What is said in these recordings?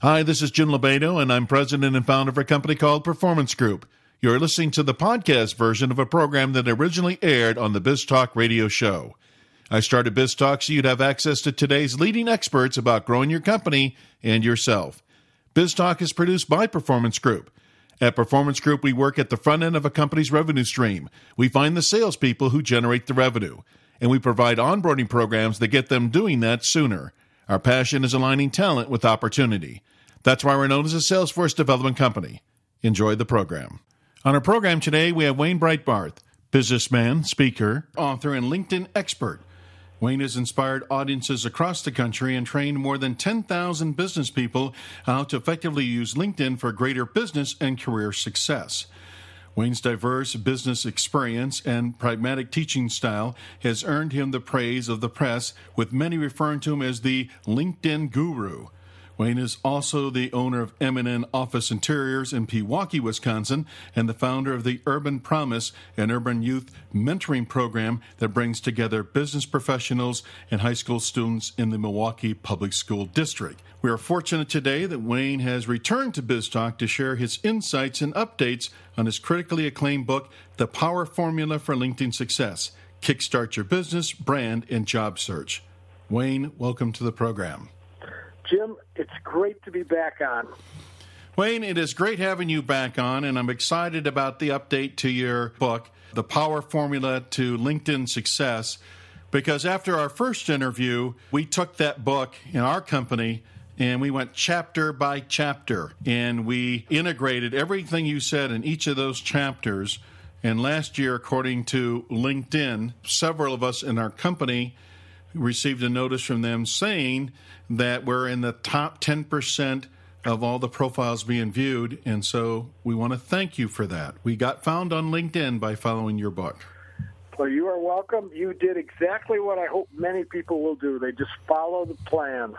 Hi, this is Jim Lobaito, and I'm president and founder of a company called Performance Group. You're listening to the podcast version of a program that originally aired on the BizTalk radio show. I started BizTalk so you'd have access to today's leading experts about growing your company and yourself. BizTalk is produced by Performance Group. At Performance Group, we work at the front end of a company's revenue stream. We find the salespeople who generate the revenue, and we provide onboarding programs that get them doing that sooner. Our passion is aligning talent with opportunity. That's why we're known as a Salesforce development company. Enjoy the program. On our program today, we have Wayne Breitbarth, businessman, speaker, author, and LinkedIn expert. Wayne has inspired audiences across the country and trained more than 10,000 business people how to effectively use LinkedIn for greater business and career success. Wayne's diverse business experience and pragmatic teaching style has earned him the praise of the press, with many referring to him as the LinkedIn guru. Wayne is also the owner of M&M Office Interiors in Pewaukee, Wisconsin, and the founder of the Urban Promise, an urban youth mentoring program that brings together business professionals and high school students in the Milwaukee Public School District. We are fortunate today that Wayne has returned to BizTalk to share his insights and updates on his critically acclaimed book, The Power Formula for LinkedIn Success Kickstart Your Business, Brand, and Job Search. Wayne, welcome to the program. Jim, it's great to be back on. Wayne, it is great having you back on, and I'm excited about the update to your book, The Power Formula to LinkedIn Success, because after our first interview, we took that book in our company and we went chapter by chapter and we integrated everything you said in each of those chapters. And last year, according to LinkedIn, several of us in our company received a notice from them saying that we're in the top 10% of all the profiles being viewed. And so we want to thank you for that. We got found on LinkedIn by following your book. Well, you are welcome. You did exactly what I hope many people will do. They just follow the plan.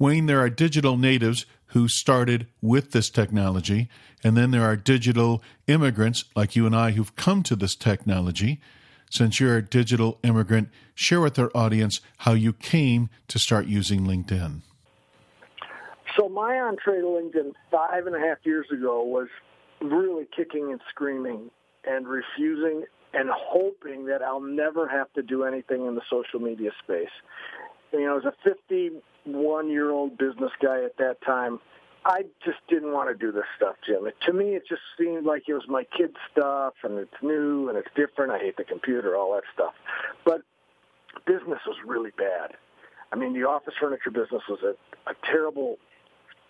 Wayne, there are digital natives who started with this technology, and then there are digital immigrants like you and I who've come to this technology. Since you're a digital immigrant, share with our audience how you came to start using LinkedIn. So, my entree to LinkedIn five and a half years ago was really kicking and screaming and refusing and hoping that I'll never have to do anything in the social media space. You know, as a 51 year old business guy at that time, I just didn't want to do this stuff, Jim. It, to me, it just seemed like it was my kid's stuff, and it's new and it's different. I hate the computer, all that stuff. But business was really bad. I mean, the office furniture business was a, a terrible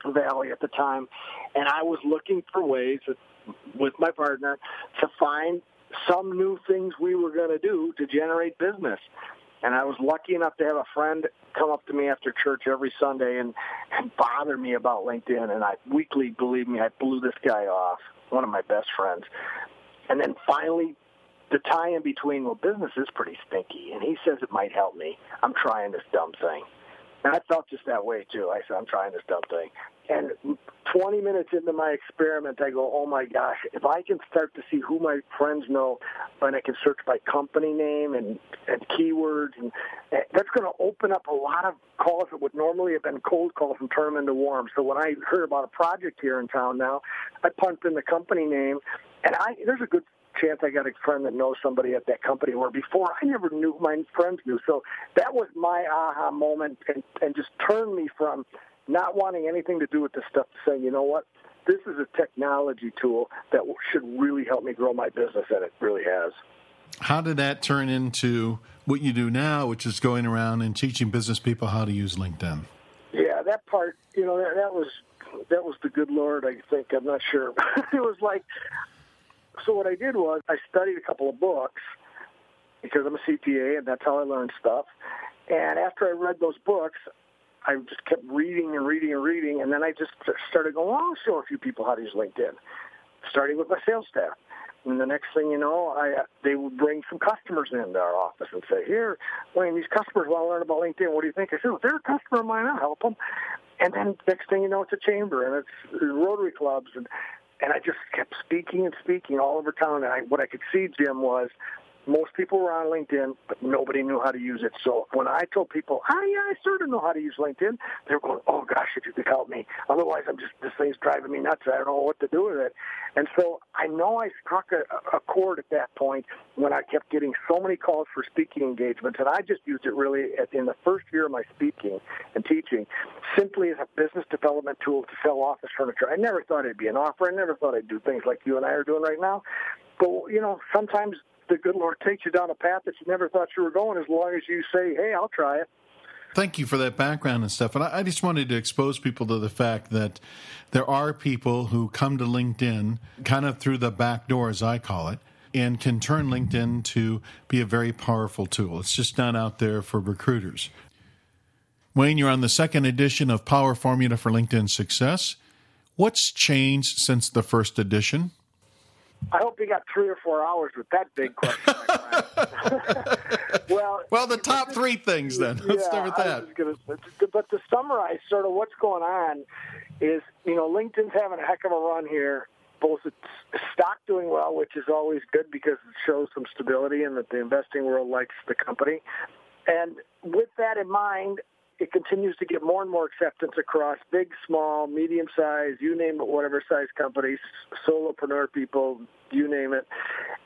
valley at the time, and I was looking for ways that, with my partner to find some new things we were going to do to generate business. And I was lucky enough to have a friend come up to me after church every Sunday and, and bother me about LinkedIn. And I weekly, believe me, I blew this guy off, one of my best friends. And then finally, the tie in between, well, business is pretty stinky. And he says it might help me. I'm trying this dumb thing. And I felt just that way too. I said, I'm trying this dumb thing. And 20 minutes into my experiment, I go, oh my gosh, if I can start to see who my friends know, and I can search by company name and, and keywords, and, and that's going to open up a lot of calls that would normally have been cold calls and turn them into warm. So when I heard about a project here in town now, I pumped in the company name, and I there's a good chance I got a friend that knows somebody at that company where before I never knew my friends knew. So that was my aha moment and, and just turned me from not wanting anything to do with this stuff saying, you know what, this is a technology tool that should really help me grow my business, and it really has. How did that turn into what you do now, which is going around and teaching business people how to use LinkedIn? Yeah, that part, you know, that, that was that was the good Lord. I think I'm not sure. it was like so what I did was I studied a couple of books because I'm a CPA and that's how I learned stuff. And after I read those books, I just kept reading and reading and reading, and then I just started going, well, I'll show a few people how to use LinkedIn, starting with my sales staff. And the next thing you know, I they would bring some customers into our office and say, "Here, Wayne, these customers want to learn about LinkedIn. What do you think?" I said, "Well, they're a customer of mine. I'll help them." And then next thing you know, it's a chamber and it's Rotary clubs, and and I just kept speaking and speaking all over town. And I, what I could see, Jim, was most people were on LinkedIn, but nobody knew how to use it. So when I told people, "Ah, yeah, I sort of know how to use LinkedIn," they were going, "Oh gosh, if you could help me. Otherwise, I'm just this thing's driving me nuts. I don't know what to do with it." And so I know I struck a, a chord at that point when I kept getting so many calls for speaking engagements, and I just used it really at, in the first year of my speaking and teaching, simply as a business development tool to sell office furniture. I never thought it'd be an offer. I never thought I'd do things like you and I are doing right now. But you know, sometimes the good Lord takes you down a path that you never thought you were going as long as you say, hey, I'll try it. Thank you for that background and stuff. And I, just wanted to expose people to the fact that there are people who come to LinkedIn kind of through the back door, as I call it, and can turn LinkedIn to be a very powerful tool. It's just not out there for recruiters. Wayne, you're on the second edition of Power Formula for LinkedIn Success. What's changed since the first edition? I hope you got three or four hours with that big question. well, well, the top three things then. Let's yeah, start with that. Gonna, but to summarize, sort of what's going on is you know LinkedIn's having a heck of a run here. Both its stock doing well, which is always good because it shows some stability and that the investing world likes the company. And with that in mind, it continues to get more and more acceptance across big, small, medium size, you name it, whatever size companies, solopreneur people, you name it.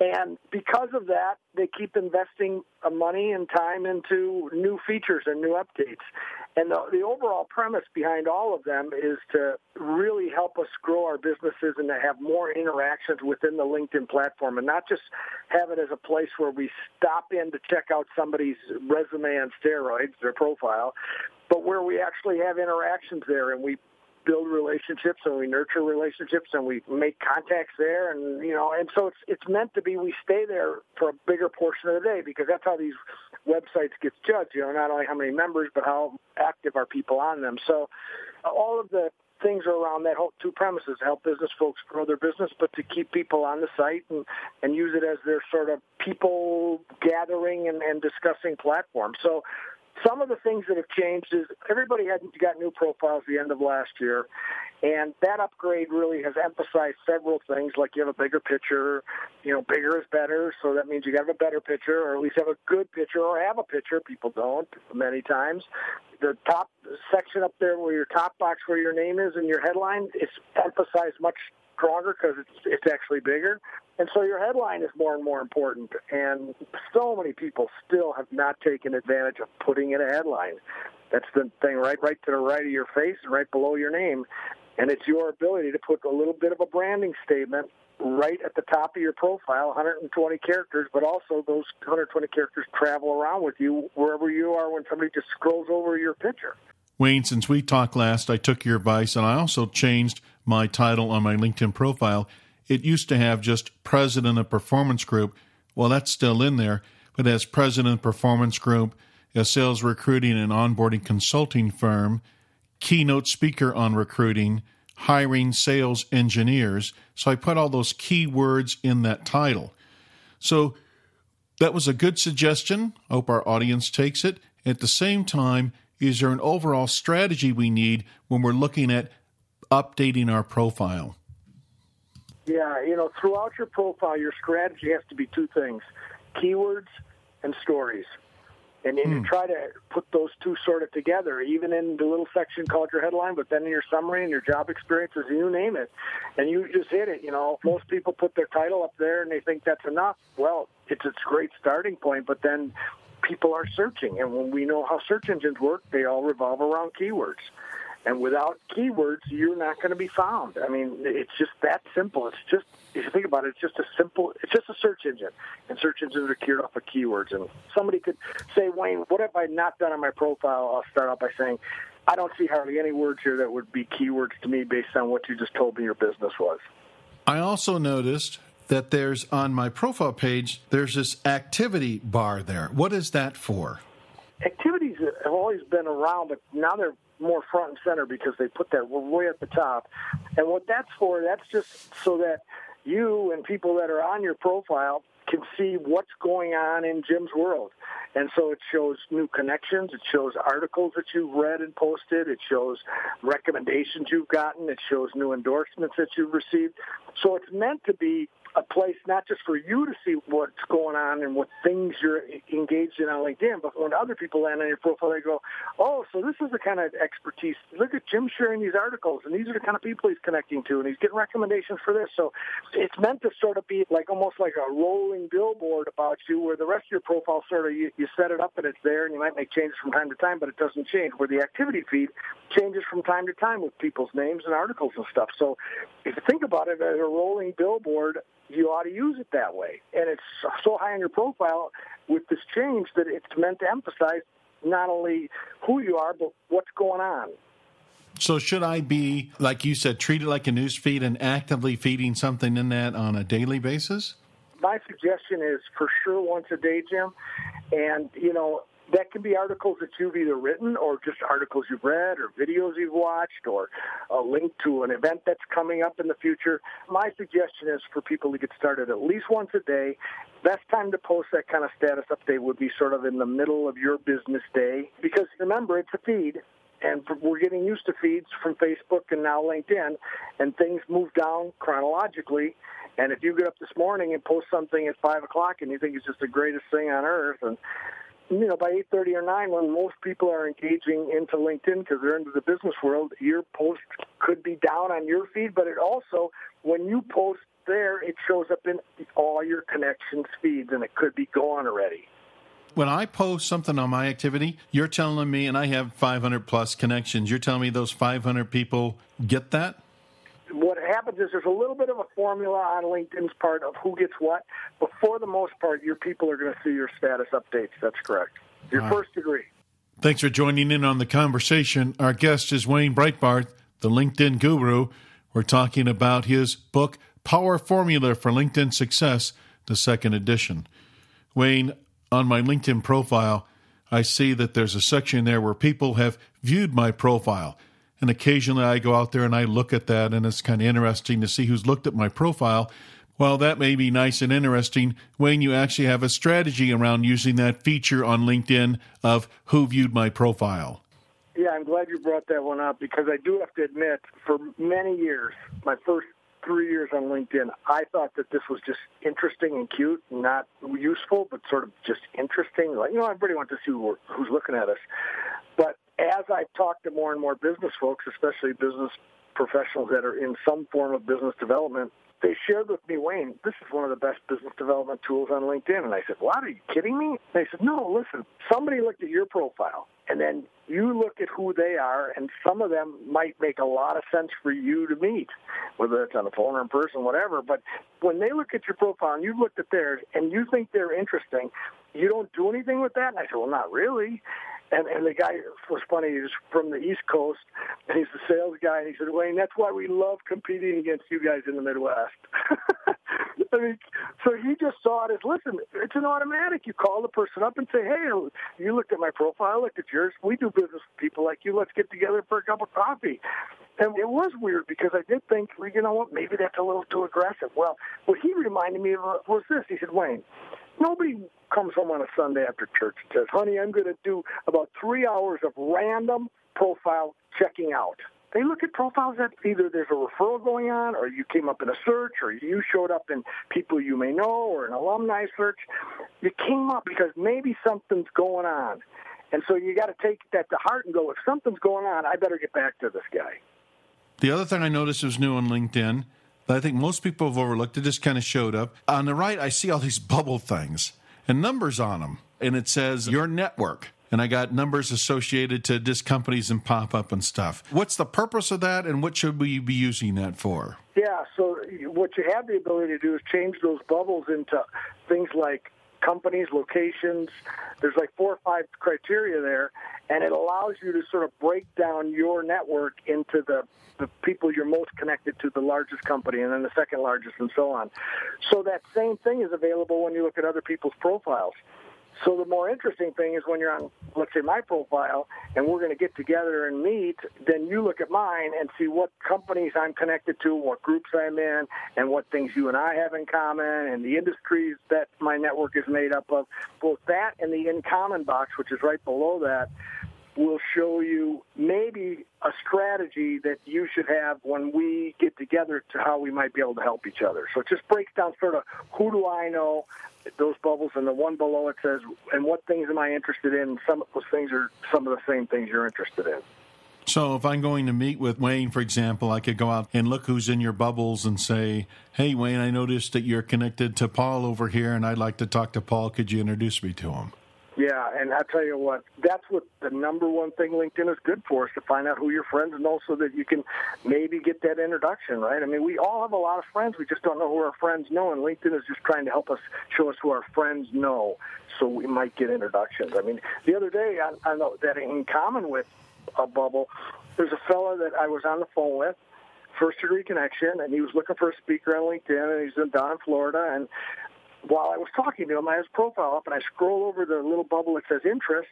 And because of that, they keep investing uh, money and time into new features and new updates. And the, the overall premise behind all of them is to really help us grow our businesses and to have more interactions within the LinkedIn platform and not just have it as a place where we stop in to check out somebody's resume on steroids, their profile, but where we actually have interactions there and we build relationships and we nurture relationships and we make contacts there and you know and so it's it's meant to be we stay there for a bigger portion of the day because that's how these websites get judged you know not only how many members but how active are people on them. So uh, all of the things are around that whole two premises help business folks grow their business but to keep people on the site and and use it as their sort of people gathering and, and discussing platform so some of the things that have changed is everybody had got new profiles the end of last year, and that upgrade really has emphasized several things, like you have a bigger picture, you know, bigger is better, so that means you have a better picture, or at least have a good picture, or have a picture. People don't many times. The top section up there where your top box where your name is and your headline is emphasized much stronger because it's it's actually bigger, and so your headline is more and more important. And so many people still have not taken advantage of putting in a headline. That's the thing, right, right to the right of your face and right below your name, and it's your ability to put a little bit of a branding statement right at the top of your profile, 120 characters, but also those 120 characters travel around with you wherever you are when somebody just scrolls over your picture. Wayne, since we talked last, I took your advice and I also changed my title on my LinkedIn profile. It used to have just President of Performance Group. Well, that's still in there, but as President of Performance Group, a sales recruiting and onboarding consulting firm, keynote speaker on recruiting, hiring sales engineers. So I put all those key words in that title. So that was a good suggestion. I Hope our audience takes it. At the same time, is there an overall strategy we need when we're looking at updating our profile? Yeah, you know, throughout your profile, your strategy has to be two things keywords and stories. And then hmm. you try to put those two sort of together, even in the little section called your headline, but then in your summary and your job experiences, you name it. And you just hit it. You know, most people put their title up there and they think that's enough. Well, it's a great starting point, but then people are searching. And when we know how search engines work, they all revolve around keywords. And without keywords, you're not going to be found. I mean, it's just that simple. It's just, if you think about it, it's just a simple, it's just a search engine. And search engines are geared off of keywords. And somebody could say, Wayne, what have I not done on my profile? I'll start out by saying, I don't see hardly any words here that would be keywords to me based on what you just told me your business was. I also noticed that there's on my profile page, there's this activity bar there. What is that for? Activities have always been around, but now they're more front and center because they put that way at the top. And what that's for, that's just so that you and people that are on your profile can see what's going on in Jim's world. And so it shows new connections, it shows articles that you've read and posted, it shows recommendations you've gotten, it shows new endorsements that you've received. So it's meant to be a place not just for you to see what's going on and what things you're engaged in on LinkedIn, but when other people land on your profile, they go, "Oh, so this is the kind of expertise. Look at Jim sharing these articles, and these are the kind of people he's connecting to, and he's getting recommendations for this." So it's meant to sort of be like almost like a rolling billboard about you, where the rest of your profile sort of you, you set it up and it's there, and you might make changes from time to time, but it doesn't change. Where the activity feed changes from time to time with people's names and articles and stuff. So if you think about it as a rolling billboard, you ought to use it that way. And it's so high on your profile with this change that it's meant to emphasize not only who you are, but what's going on. So should I be, like you said, treat it like a news feed and actively feeding something in that on a daily basis? My suggestion is for sure once a day, Jim. And, you know, that can be articles that you've either written or just articles you've read or videos you've watched or a link to an event that's coming up in the future. My suggestion is for people to get started at least once a day. Best time to post that kind of status update would be sort of in the middle of your business day because remember, it's a feed and we're getting used to feeds from Facebook and now LinkedIn, and things move down chronologically. And if you get up this morning and post something at five o'clock and you think it's just the greatest thing on earth, and you know, by 8.30 or 9, when most people are engaging into LinkedIn because they're into the business world, your post could be down on your feed, but it also, when you post there, it shows up in all your connections feeds, and it could be gone already. When I post something on my activity, you're telling me, and I have 500 plus connections, you're telling me those 500 people get that? What happens is there's a little bit of a formula on LinkedIn's part of who gets what, but for the most part, your people are going to see your status updates. That's correct. Your first degree. Thanks for joining in on the conversation. Our guest is Wayne Breitbarth, the LinkedIn guru. We're talking about his book, Power Formula for LinkedIn Success, the second edition. Wayne, on my LinkedIn profile, I see that there's a section there where people have viewed my profile. And occasionally I go out there and I look at that, and it's kind of interesting to see who's looked at my profile. While that may be nice and interesting, Wayne, you actually have a strategy around using that feature on LinkedIn of who viewed my profile. Yeah, I'm glad you brought that one up because I do have to admit, for many years, my first three years on LinkedIn, I thought that this was just interesting and cute, not useful, but sort of just interesting. Like, you know, everybody wants to see who's looking at us. But as I've talked to more and more business folks, especially business professionals that are in some form of business development, they shared with me, Wayne, this is one of the best business development tools on LinkedIn. And I said, What? Are you kidding me? They said, No, listen, somebody looked at your profile and then you look at who they are, and some of them might make a lot of sense for you to meet, whether it's on the phone or in person, whatever. But when they look at your profile and you've looked at theirs and you think they're interesting, you don't do anything with that? And I said, Well, not really. And and the guy was funny. He was from the East Coast, and he's the sales guy. And he said, Wayne, that's why we love competing against you guys in the Midwest. I mean, so he just saw it as, listen, it's an automatic. You call the person up and say, hey, you looked at my profile, I looked at yours. We do business with people like you. Let's get together for a cup of coffee. And it was weird because I did think, well, you know what, maybe that's a little too aggressive. Well, what he reminded me of was this. He said, Wayne, nobody comes home on a Sunday after church and says, honey, I'm going to do about three hours of random profile checking out. They look at profiles that either there's a referral going on or you came up in a search or you showed up in people you may know or an alumni search. You came up because maybe something's going on. And so you got to take that to heart and go, if something's going on, I better get back to this guy. The other thing I noticed was new on LinkedIn that I think most people have overlooked, it just kind of showed up. On the right, I see all these bubble things and numbers on them. And it says your network. And I got numbers associated to disc companies and pop up and stuff. What's the purpose of that and what should we be using that for? Yeah, so what you have the ability to do is change those bubbles into things like companies, locations. There's like four or five criteria there, and it allows you to sort of break down your network into the the people you're most connected to, the largest company, and then the second largest, and so on. So that same thing is available when you look at other people's profiles. So the more interesting thing is when you're on, let's say, my profile, and we're going to get together and meet, then you look at mine and see what companies I'm connected to, what groups I'm in, and what things you and I have in common, and the industries that my network is made up of. Both that and the in common box, which is right below that, will show you maybe a strategy that you should have when we get together to how we might be able to help each other. So it just breaks down sort of who do I know, those bubbles, and the one below it says, and what things am I interested in? Some of those things are some of the same things you're interested in. So if I'm going to meet with Wayne, for example, I could go out and look who's in your bubbles and say, "Hey, Wayne, I noticed that you're connected to Paul over here, and I'd like to talk to Paul. Could you introduce me to him?" Yeah, and I tell you what, that's what the number one thing LinkedIn is good for is to find out who your friends know so that you can maybe get that introduction, right? I mean, we all have a lot of friends. We just don't know who our friends know, and LinkedIn is just trying to help us show us who our friends know so we might get introductions. I mean, the other day, I, I know that in common with a bubble, there's a fella that I was on the phone with, first degree connection, and he was looking for a speaker on LinkedIn, and he's in down in Florida, and while I was talking to him, I had his profile up, and I scroll over the little bubble that says interest,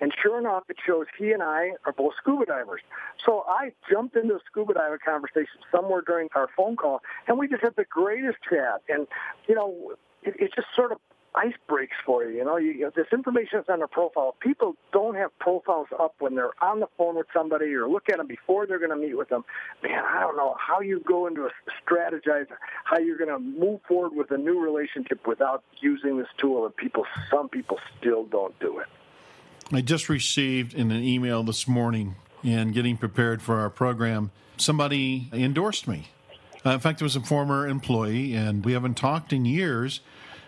and sure enough, it shows he and I are both scuba divers. So I jumped into a scuba diver conversation somewhere during our phone call, and we just had the greatest chat. And you know, it, it just sort of ice breaks for you. You know, you, you this information is on their profile. People don't have profiles up when they're on the phone with somebody or look at them before they're going to meet with them. Man, I don't know how you go into a strategize how you're going to move forward with a new relationship without using this tool. And people, some people still don't do it. I just received in an email this morning and getting prepared for our program, somebody endorsed me. Uh, in fact, it was a former employee, and we haven't talked in years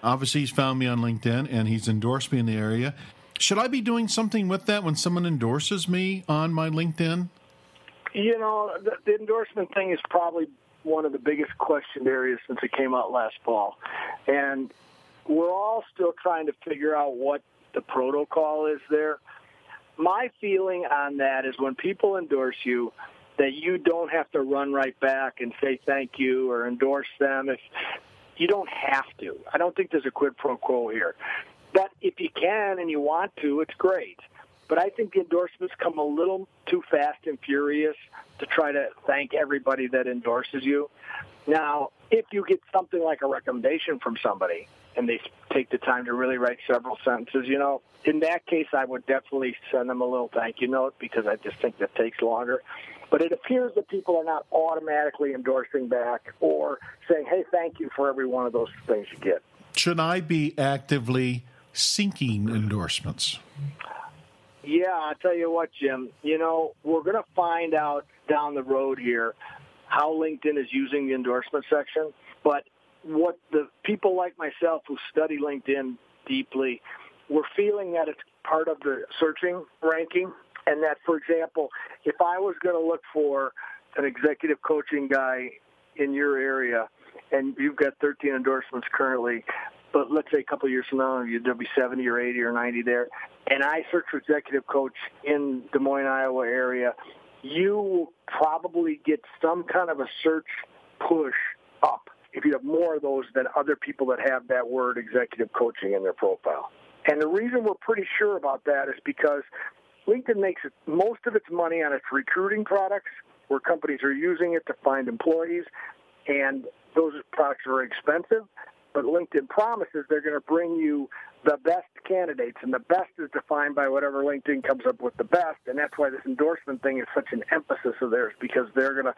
Obviously, he's found me on LinkedIn and he's endorsed me in the area. Should I be doing something with that when someone endorses me on my LinkedIn? You know, the, the endorsement thing is probably one of the biggest question areas since it came out last fall. And we're all still trying to figure out what the protocol is there. My feeling on that is when people endorse you, that you don't have to run right back and say thank you or endorse them. If you don't have to. I don't think there's a quid pro quo here. But if you can and you want to, it's great. But I think the endorsements come a little too fast and furious to try to thank everybody that endorses you. Now, if you get something like a recommendation from somebody and they take the time to really write several sentences, you know, in that case, I would definitely send them a little thank you note because I just think that takes longer. But it appears that people are not automatically endorsing back or saying, hey, thank you for every one of those things you get. Should I be actively seeking endorsements? Yeah, I'll tell you what, Jim. You know, we're going to find out down the road here how LinkedIn is using the endorsement section. But what the people like myself who study LinkedIn deeply, we're feeling that it's part of the searching ranking and that, for example, if I was going to look for an executive coaching guy in your area, and you've got 13 endorsements currently, but let's say a couple of years from now, there'll be 70 or 80 or 90 there, and I search for executive coach in Des Moines, Iowa area, you will probably get some kind of a search push up if you have more of those than other people that have that word executive coaching in their profile. And the reason we're pretty sure about that is because LinkedIn makes most of its money on its recruiting products, where companies are using it to find employees, and those products are expensive. But LinkedIn promises they're going to bring you the best candidates, and the best is defined by whatever LinkedIn comes up with the best, and that's why this endorsement thing is such an emphasis of theirs because they're going to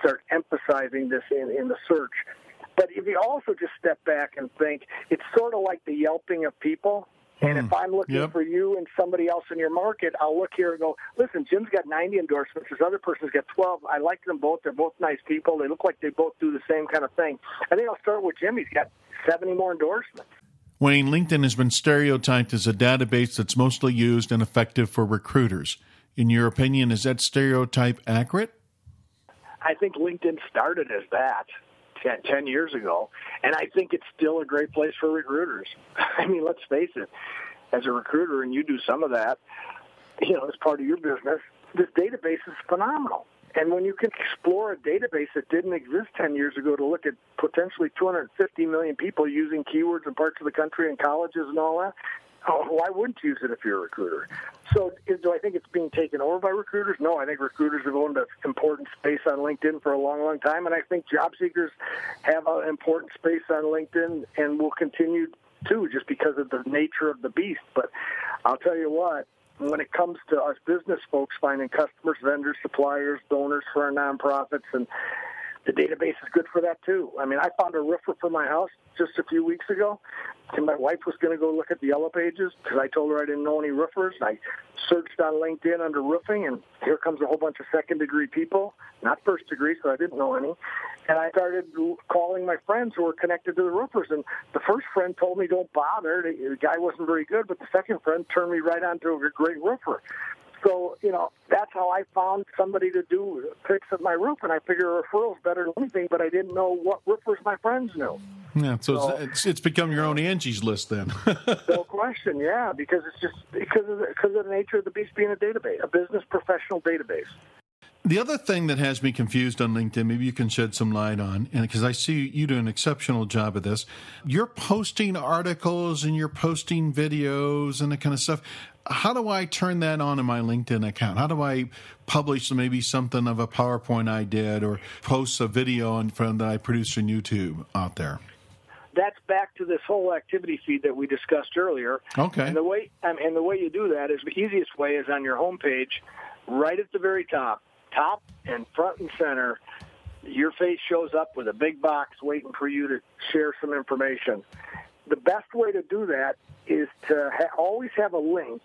start emphasizing this in, in the search. But if you also just step back and think, it's sort of like the yelping of people. And if hmm. I'm looking yep. for you and somebody else in your market, I'll look here and go, listen, Jim's got 90 endorsements. This other person's got 12. I like them both. They're both nice people. They look like they both do the same kind of thing. I think I'll start with Jim. He's got 70 more endorsements. Wayne, LinkedIn has been stereotyped as a database that's mostly used and effective for recruiters. In your opinion, is that stereotype accurate? I think LinkedIn started as that. 10, 10 years ago. And I think it's still a great place for recruiters. I mean, let's face it, as a recruiter, and you do some of that, you know, as part of your business, this database is phenomenal. And when you can explore a database that didn't exist 10 years ago to look at potentially 250 million people using keywords in parts of the country and colleges and all that, Oh, why wouldn't you use it if you're a recruiter? So, do I think it's being taken over by recruiters? No, I think recruiters have owned an important space on LinkedIn for a long, long time, and I think job seekers have an important space on LinkedIn and will continue to, just because of the nature of the beast. But I'll tell you what, when it comes to us business folks finding customers, vendors, suppliers, donors for our nonprofits, and the database is good for that too. I mean, I found a roofer for my house just a few weeks ago, and my wife was going to go look at the yellow pages because I told her I didn't know any roofers. I searched on LinkedIn under roofing, and here comes a whole bunch of second degree people, not first degree, so I didn't know any. And I started calling my friends who were connected to the roofers, and the first friend told me don't bother. The guy wasn't very good, but the second friend turned me right on to a great roofer. So, you know, that's how I found somebody to do fix at my roof, and I figure referral's better than anything, but I didn't know what roofers my friends knew. Yeah, so, so it's, it's, it's become your own Angie's list then. no question, yeah, because it's just because of the, because of the nature of the beast being a database, a business professional database. The other thing that has me confused on LinkedIn, maybe you can shed some light on, and because I see you do an exceptional job of this, you're posting articles and you're posting videos and that kind of stuff. How do I turn that on in my LinkedIn account? How do I publish maybe something of a PowerPoint I did or post a video on, from that I produced on YouTube out there? that's back to this whole activity feed that we discussed earlier. Okay. And the way um, and the way you do that is the easiest way is on your homepage, right at the very top top and front and center, your face shows up with a big box waiting for you to share some information. The best way to do that is to ha- always have a link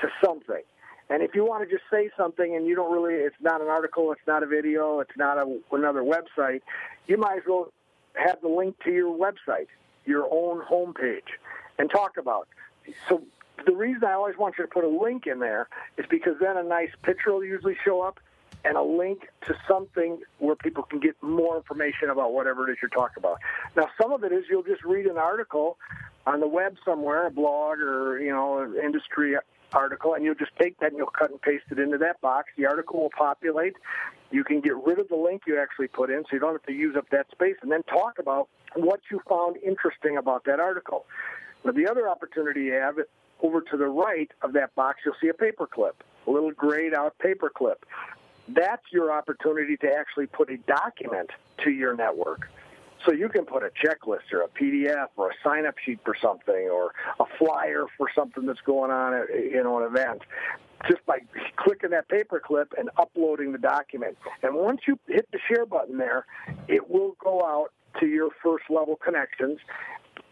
to something. And if you want to just say something and you don't really, it's not an article, it's not a video, it's not a, another website, you might as well have the link to your website, your own homepage, and talk about. So the reason I always want you to put a link in there is because then a nice picture will usually show up and a link to something where people can get more information about whatever it is you're talking about. Now, some of it is you'll just read an article on the web somewhere, a blog or you know, an industry article, and you'll just take that and you'll cut and paste it into that box. The article will populate. You can get rid of the link you actually put in, so you don't have to use up that space, and then talk about what you found interesting about that article. But the other opportunity you have over to the right of that box, you'll see a paperclip, a little grayed out paperclip that's your opportunity to actually put a document to your network. So you can put a checklist or a PDF or a sign-up sheet for something or a flyer for something that's going on at you know an event, just by clicking that paperclip and uploading the document. And once you hit the share button there, it will go out to your first level connections.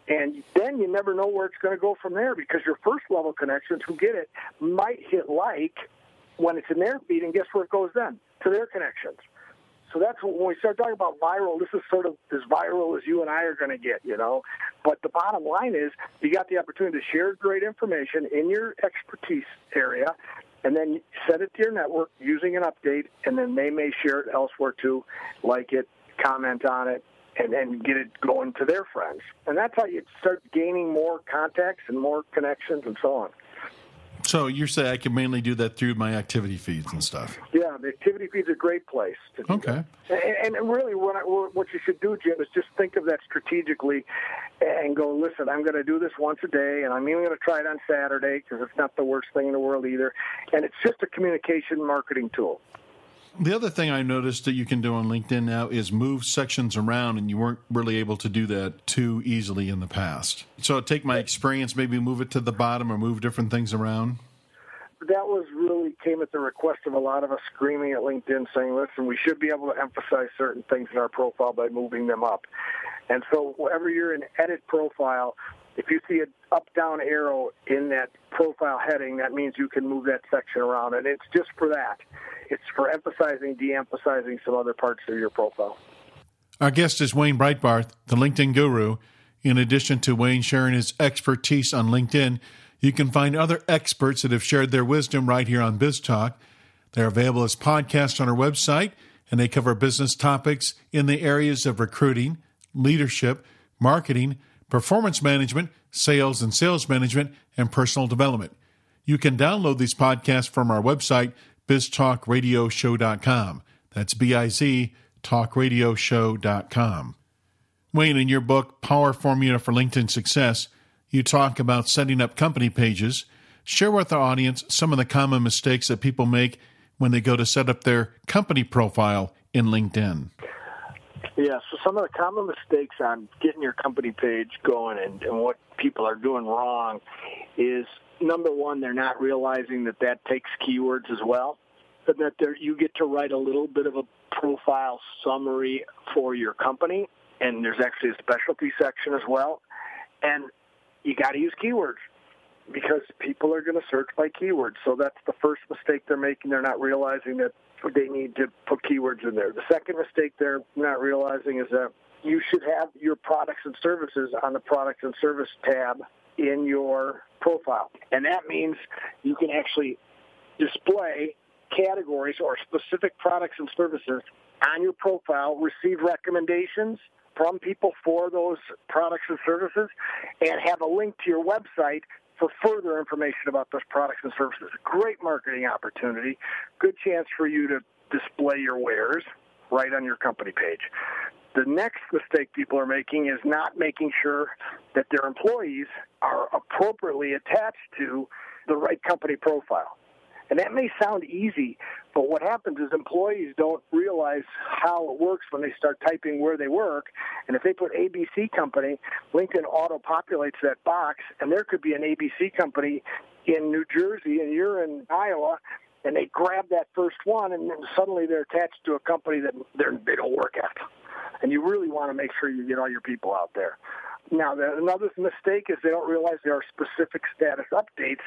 And then you never know where it's going to go from there because your first level connections who get it might hit like when it's in their feed, and guess where it goes then? To their connections. So that's when we start talking about viral. This is sort of as viral as you and I are going to get, you know. But the bottom line is, you got the opportunity to share great information in your expertise area, and then send it to your network using an update, and then they may share it elsewhere too, like it, comment on it, and then get it going to their friends. And that's how you start gaining more contacts and more connections and so on. So you're saying I can mainly do that through my activity feeds and stuff? Yeah, the activity feed's a great place to do Okay. And, and really, what, I, what you should do, Jim, is just think of that strategically and go, listen, I'm going to do this once a day, and I'm even going to try it on Saturday because it's not the worst thing in the world either. And it's just a communication marketing tool. The other thing I noticed that you can do on LinkedIn now is move sections around, and you weren't really able to do that too easily in the past. So take my experience, maybe move it to the bottom or move different things around. That was really came at the request of a lot of us screaming at LinkedIn saying, listen, we should be able to emphasize certain things in our profile by moving them up. And so wherever you're in edit profile, if you see an up down arrow in that profile heading, that means you can move that section around. And it's just for that. It's for emphasizing, de emphasizing some other parts of your profile. Our guest is Wayne Breitbarth, the LinkedIn guru. In addition to Wayne sharing his expertise on LinkedIn, you can find other experts that have shared their wisdom right here on Biz Talk. They're available as podcasts on our website, and they cover business topics in the areas of recruiting, leadership, marketing, performance management, sales and sales management, and personal development. You can download these podcasts from our website, biztalkradioshow.com. That's B I Z talkradioshow.com. Wayne, in your book, Power Formula for LinkedIn Success, you talk about setting up company pages. Share with our audience some of the common mistakes that people make when they go to set up their company profile in LinkedIn. Yeah, so some of the common mistakes on getting your company page going and, and what people are doing wrong is number one, they're not realizing that that takes keywords as well, and that you get to write a little bit of a profile summary for your company, and there's actually a specialty section as well, and you got to use keywords because people are going to search by keywords. So that's the first mistake they're making. They're not realizing that they need to put keywords in there. The second mistake they're not realizing is that you should have your products and services on the products and service tab in your profile. And that means you can actually display categories or specific products and services on your profile, receive recommendations from people for those products and services, and have a link to your website for further information about those products and services. Great marketing opportunity. Good chance for you to display your wares right on your company page. The next mistake people are making is not making sure that their employees are appropriately attached to the right company profile. And that may sound easy, but what happens is employees don't realize how it works when they start typing where they work. And if they put ABC company, LinkedIn auto populates that box, and there could be an ABC company in New Jersey and you're in Iowa, and they grab that first one, and then suddenly they're attached to a company that they don't work at. And you really want to make sure you get all your people out there. Now, another mistake is they don't realize there are specific status updates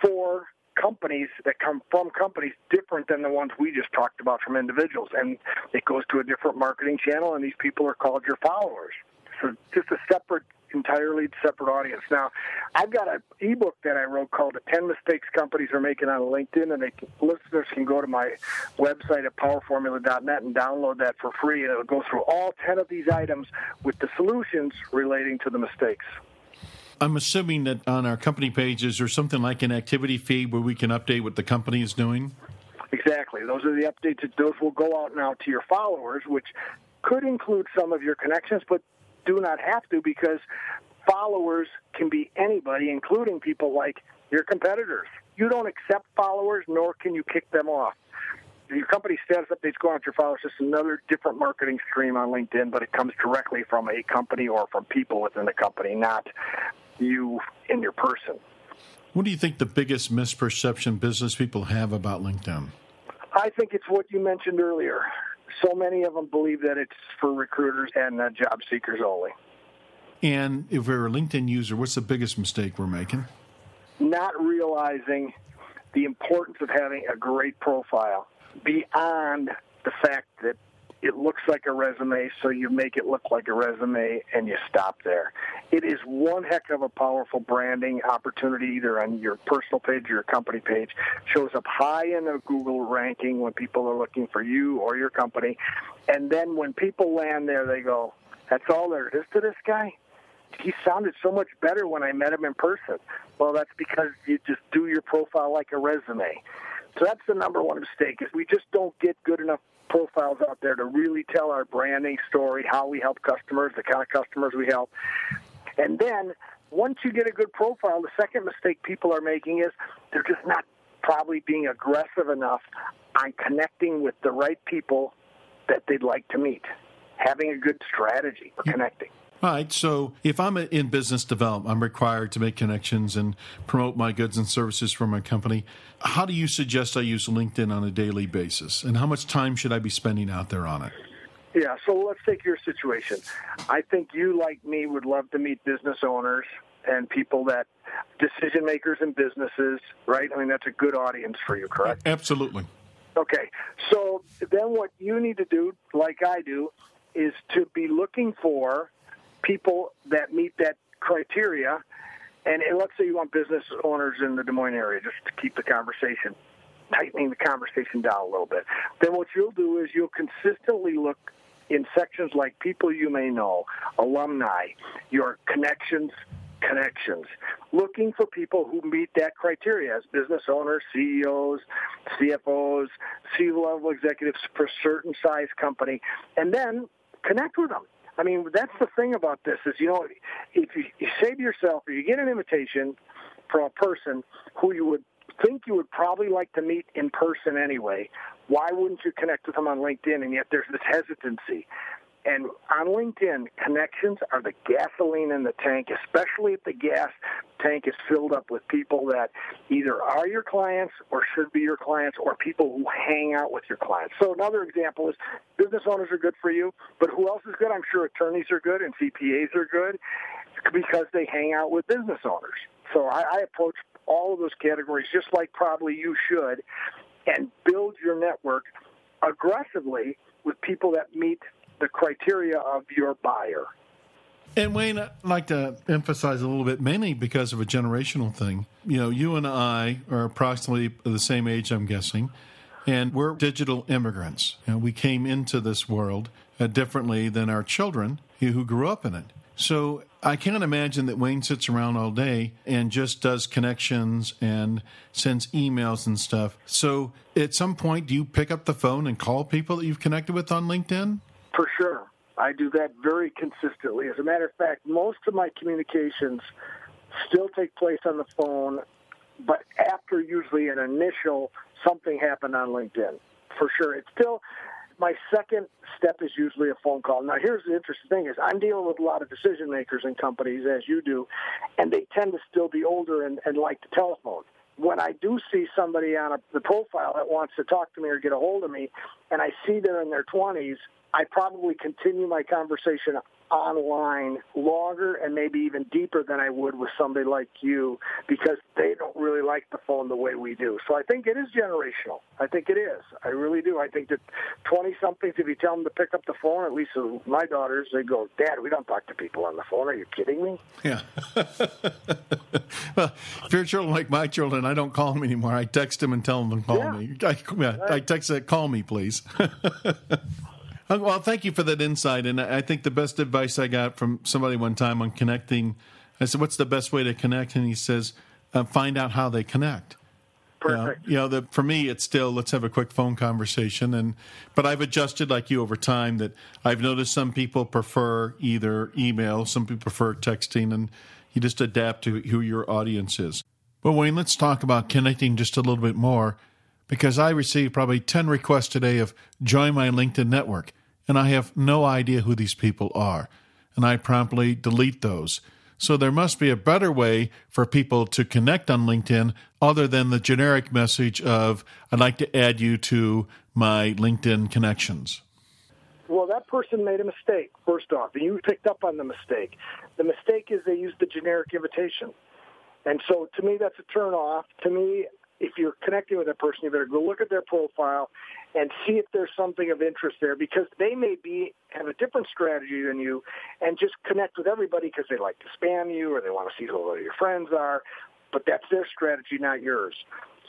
for companies that come from companies different than the ones we just talked about from individuals. And it goes to a different marketing channel, and these people are called your followers. So just a separate entirely separate audience. Now, I've got an ebook that I wrote called "The 10 Mistakes Companies Are Making on LinkedIn," and they listeners can go to my website at powerformula.net and download that for free, and it'll go through all 10 of these items with the solutions relating to the mistakes. I'm assuming that on our company pages there's something like an activity feed where we can update what the company is doing. Exactly. Those are the updates. Those will go out now to your followers, which could include some of your connections, but do not have to because followers can be anybody, including people like your competitors. You don't accept followers, nor can you kick them off. Your company status updates go out to your followers. Just another different marketing stream on LinkedIn, but it comes directly from a company or from people within the company, not you in your person. What do you think the biggest misperception business people have about LinkedIn? I think it's what you mentioned earlier. So many of them believe that it's for recruiters and uh, job seekers only. And if we're a LinkedIn user, what's the biggest mistake we're making? Not realizing the importance of having a great profile beyond the fact that it looks like a resume, so you make it look like a resume and you stop there. It is one heck of a powerful branding opportunity, either on your personal page or your company page. Shows up high in the Google ranking when people are looking for you or your company. And then when people land there, they go, That's all there is to this guy? He sounded so much better when I met him in person. Well, that's because you just do your profile like a resume. So that's the number one mistake is we just don't get good enough profiles out there to really tell our branding story, how we help customers, the kind of customers we help. And then once you get a good profile, the second mistake people are making is they're just not probably being aggressive enough on connecting with the right people that they'd like to meet, having a good strategy for connecting. All right. So if I'm in business development, I'm required to make connections and promote my goods and services for my company. How do you suggest I use LinkedIn on a daily basis? And how much time should I be spending out there on it? Yeah. So let's take your situation. I think you, like me, would love to meet business owners and people that decision makers in businesses, right? I mean, that's a good audience for you, correct? Absolutely. Okay. So then what you need to do, like I do, is to be looking for people that meet that criteria. And, and let's say you want business owners in the Des Moines area, just to keep the conversation, tightening the conversation down a little bit. Then what you'll do is you'll consistently look in sections like people you may know, alumni, your connections, connections, looking for people who meet that criteria as business owners, CEOs, CFOs, C-level executives for certain size company, and then connect with them. I mean, that's the thing about this is, you know, if you, you say to yourself, or you get an invitation from a person who you would think you would probably like to meet in person anyway, why wouldn't you connect with them on LinkedIn? And yet there's this hesitancy. And on LinkedIn, connections are the gasoline in the tank, especially if the gas tank is filled up with people that either are your clients or should be your clients or people who hang out with your clients. So another example is business owners are good for you, but who else is good? I'm sure attorneys are good and CPAs are good because they hang out with business owners. So I, I approach all of those categories just like probably you should and build your network aggressively with people that meet the criteria of your buyer. And Wayne, I'd like to emphasize a little bit, mainly because of a generational thing. You know, you and I are approximately the same age, I'm guessing, and we're digital immigrants. You know, we came into this world uh, differently than our children who grew up in it. So I can't imagine that Wayne sits around all day and just does connections and sends emails and stuff. So at some point, do you pick up the phone and call people that you've connected with on LinkedIn? For sure. I do that very consistently. As a matter of fact, most of my communications still take place on the phone, but after usually an initial something happened on LinkedIn. For sure. It's still my second step is usually a phone call. Now, here's the interesting thing: is I'm dealing with a lot of decision makers in companies, as you do, and they tend to still be older and, and like the telephone. When I do see somebody on a, the profile that wants to talk to me or get a hold of me, and I see they're in their 20s, I probably continue my conversation online longer and maybe even deeper than I would with somebody like you because they don't really like the phone the way we do. So I think it is generational. I think it is. I really do. I think that 20 somethings, if you tell them to pick up the phone, at least my daughters, they go, Dad, we don't talk to people on the phone. Are you kidding me? Yeah. well, if your children like my children, I don't call them anymore. I text them and tell them to call yeah. me. I, yeah, I text them, call me, please. Well, thank you for that insight. And I think the best advice I got from somebody one time on connecting, I said, "What's the best way to connect?" And he says, uh, "Find out how they connect." Perfect. Uh, you know, the, for me, it's still let's have a quick phone conversation. And but I've adjusted like you over time that I've noticed some people prefer either email, some people prefer texting, and you just adapt to who your audience is. But Wayne, let's talk about connecting just a little bit more because I received probably ten requests today of join my LinkedIn network and I have no idea who these people are, and I promptly delete those. So there must be a better way for people to connect on LinkedIn other than the generic message of, I'd like to add you to my LinkedIn connections. Well, that person made a mistake, first off, and you picked up on the mistake. The mistake is they used the generic invitation. And so to me, that's a turnoff. To me, if you're connecting with that person, you better go look at their profile and see if there's something of interest there because they may be have a different strategy than you and just connect with everybody because they like to spam you or they want to see who all your friends are but that's their strategy not yours.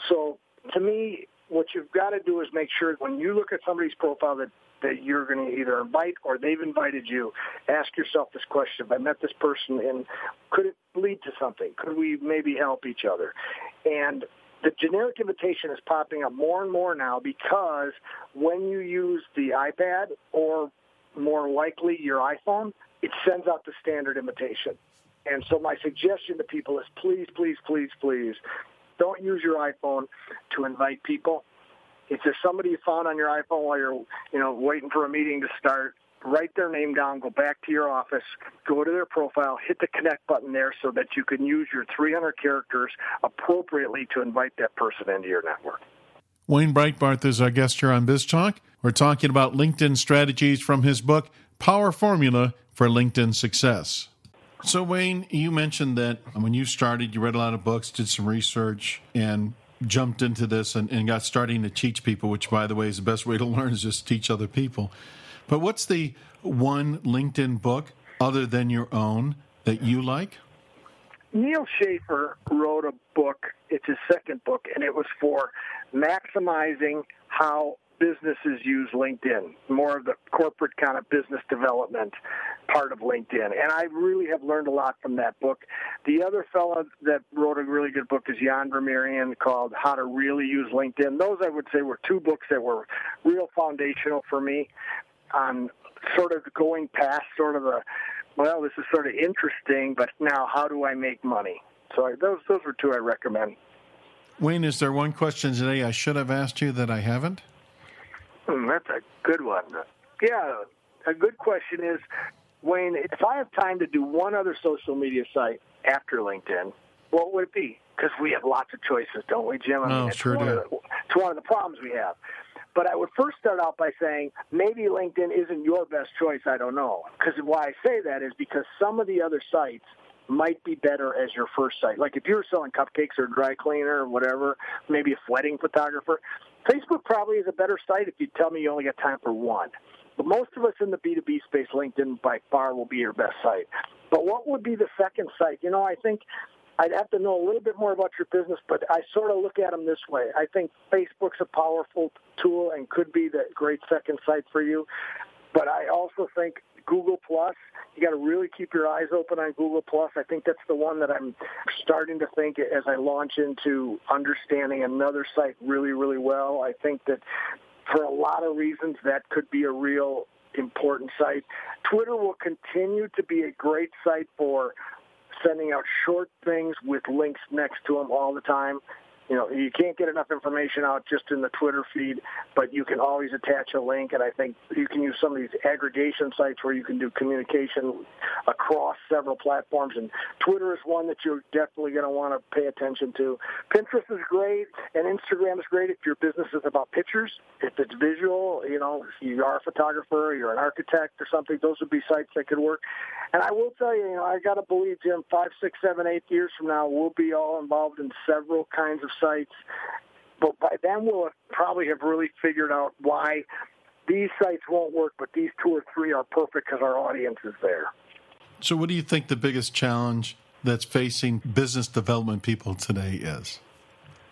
So to me what you've got to do is make sure when you look at somebody's profile that that you're going to either invite or they've invited you ask yourself this question if i met this person and could it lead to something? Could we maybe help each other? And the generic invitation is popping up more and more now because when you use the iPad or more likely your iPhone, it sends out the standard invitation. And so my suggestion to people is please, please, please, please don't use your iPhone to invite people. If there's somebody you found on your iPhone while you're, you know, waiting for a meeting to start, write their name down, go back to your office, go to their profile, hit the connect button there so that you can use your 300 characters appropriately to invite that person into your network. Wayne Breitbarth is our guest here on BizTalk. We're talking about LinkedIn strategies from his book, Power Formula for LinkedIn Success. So, Wayne, you mentioned that when you started, you read a lot of books, did some research, and jumped into this and, and got starting to teach people, which, by the way, is the best way to learn is just teach other people. But what's the one LinkedIn book other than your own that you like? Neal Schaffer wrote a book. It's his second book, and it was for maximizing how businesses use LinkedIn, more of the corporate kind of business development part of LinkedIn. And I really have learned a lot from that book. The other fellow that wrote a really good book is Jan Vermeiren called How to Really Use LinkedIn. Those I would say were two books that were real foundational for me on sort of going past sort of a well, this is sort of interesting, but now how do I make money? So I, those those were two I recommend. Wayne, is there one question today I should have asked you that I haven't? Hmm, that's a good one. Yeah, a good question is, Wayne, if I have time to do one other social media site after LinkedIn, what would it be? Because we have lots of choices, don't we, Jim? I mean, oh, it's, sure one do. The, it's one of the problems we have. But I would first start out by saying maybe LinkedIn isn't your best choice. I don't know. Because why I say that is because some of the other sites might be better as your first site. Like if you're selling cupcakes or dry cleaner or whatever, maybe a wedding photographer, Facebook probably is a better site if you tell me you only got time for one. But most of us in the B2B space, LinkedIn by far will be your best site. But what would be the second site? You know, I think I'd have to know a little bit more about your business, but I sort of look at them this way. I think Facebook's a powerful tool and could be the great second site for you. But I also think Google Plus, you got to really keep your eyes open on Google Plus. I think that's the one that I'm starting to think as I launch into understanding another site really, really well. I think that for a lot of reasons that could be a real important site. Twitter will continue to be a great site for sending out short things with links next to them all the time you know, you can't get enough information out just in the Twitter feed, but you can always attach a link. And I think you can use some of these aggregation sites where you can do communication across several platforms. And Twitter is one that you're definitely going to want to pay attention to. Pinterest is great, and Instagram is great if your business is about pictures. If it's visual, you know, if you are a photographer, you're an architect or something, those would be sites that could work. And I will tell you, you know, I got to believe, Jim, five, six, seven, eight years from now, we'll be all involved in several kinds of sites. But by then, we'll probably have really figured out why these sites won't work, but these two or three are perfect because our audience is there. So, what do you think the biggest challenge that's facing business development people today is?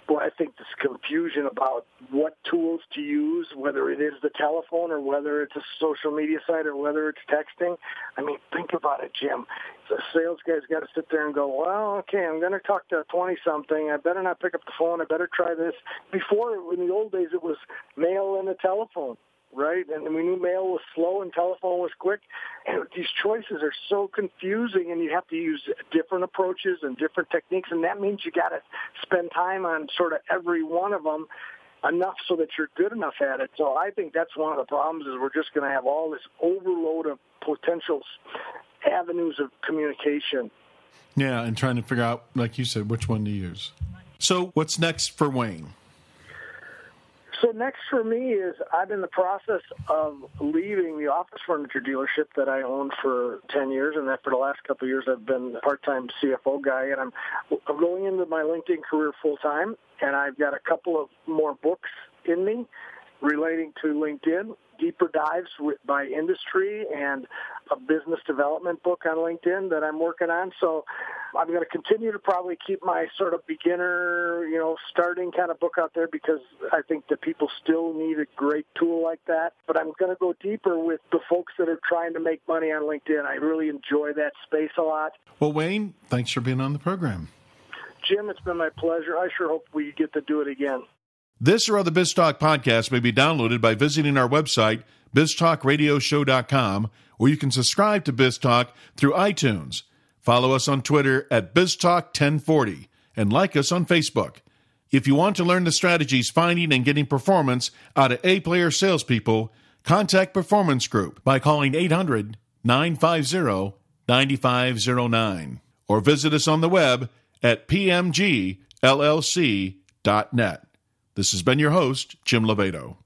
Well, I think this confusion about what tools to use, whether it is the telephone or whether it's a social media site or whether it's texting. I mean, think about it, Jim. The sales guy's got to sit there and go, well, okay, I'm going to talk to 20 something. I better not pick up the phone. I better try this. Before, in the old days, it was mail and a telephone right? And we knew mail was slow and telephone was quick. And these choices are so confusing, and you have to use different approaches and different techniques, and that means you got to spend time on sort of every one of them enough so that you're good enough at it. So I think that's one of the problems is we're just going to have all this overload of potential avenues of communication. Yeah, and trying to figure out, like you said, which one to use. So what's next for Wayne? So next for me is I'm in the process of leaving the office furniture dealership that I owned for 10 years, and that for the last couple of years I've been a part-time CFO guy, and I'm, I'm going into my LinkedIn career full-time, and I've got a couple of more books in me relating to LinkedIn deeper dives with, by industry and a business development book on LinkedIn that I'm working on. So I'm going to continue to probably keep my sort of beginner, you know, starting kind of book out there because I think that people still need a great tool like that. But I'm going to go deeper with the folks that are trying to make money on LinkedIn. I really enjoy that space a lot. Well, Wayne, thanks for being on the program. Jim, it's been my pleasure. I sure hope we get to do it again. This or other BizTalk podcasts may be downloaded by visiting our website, biztalkradioshow.com, or you can subscribe to BizTalk through iTunes. Follow us on Twitter at BizTalk1040 and like us on Facebook. If you want to learn the strategies finding and getting performance out of A player salespeople, contact Performance Group by calling 800 950 9509 or visit us on the web at pmgllc.net. This has been your host, Jim Lovato.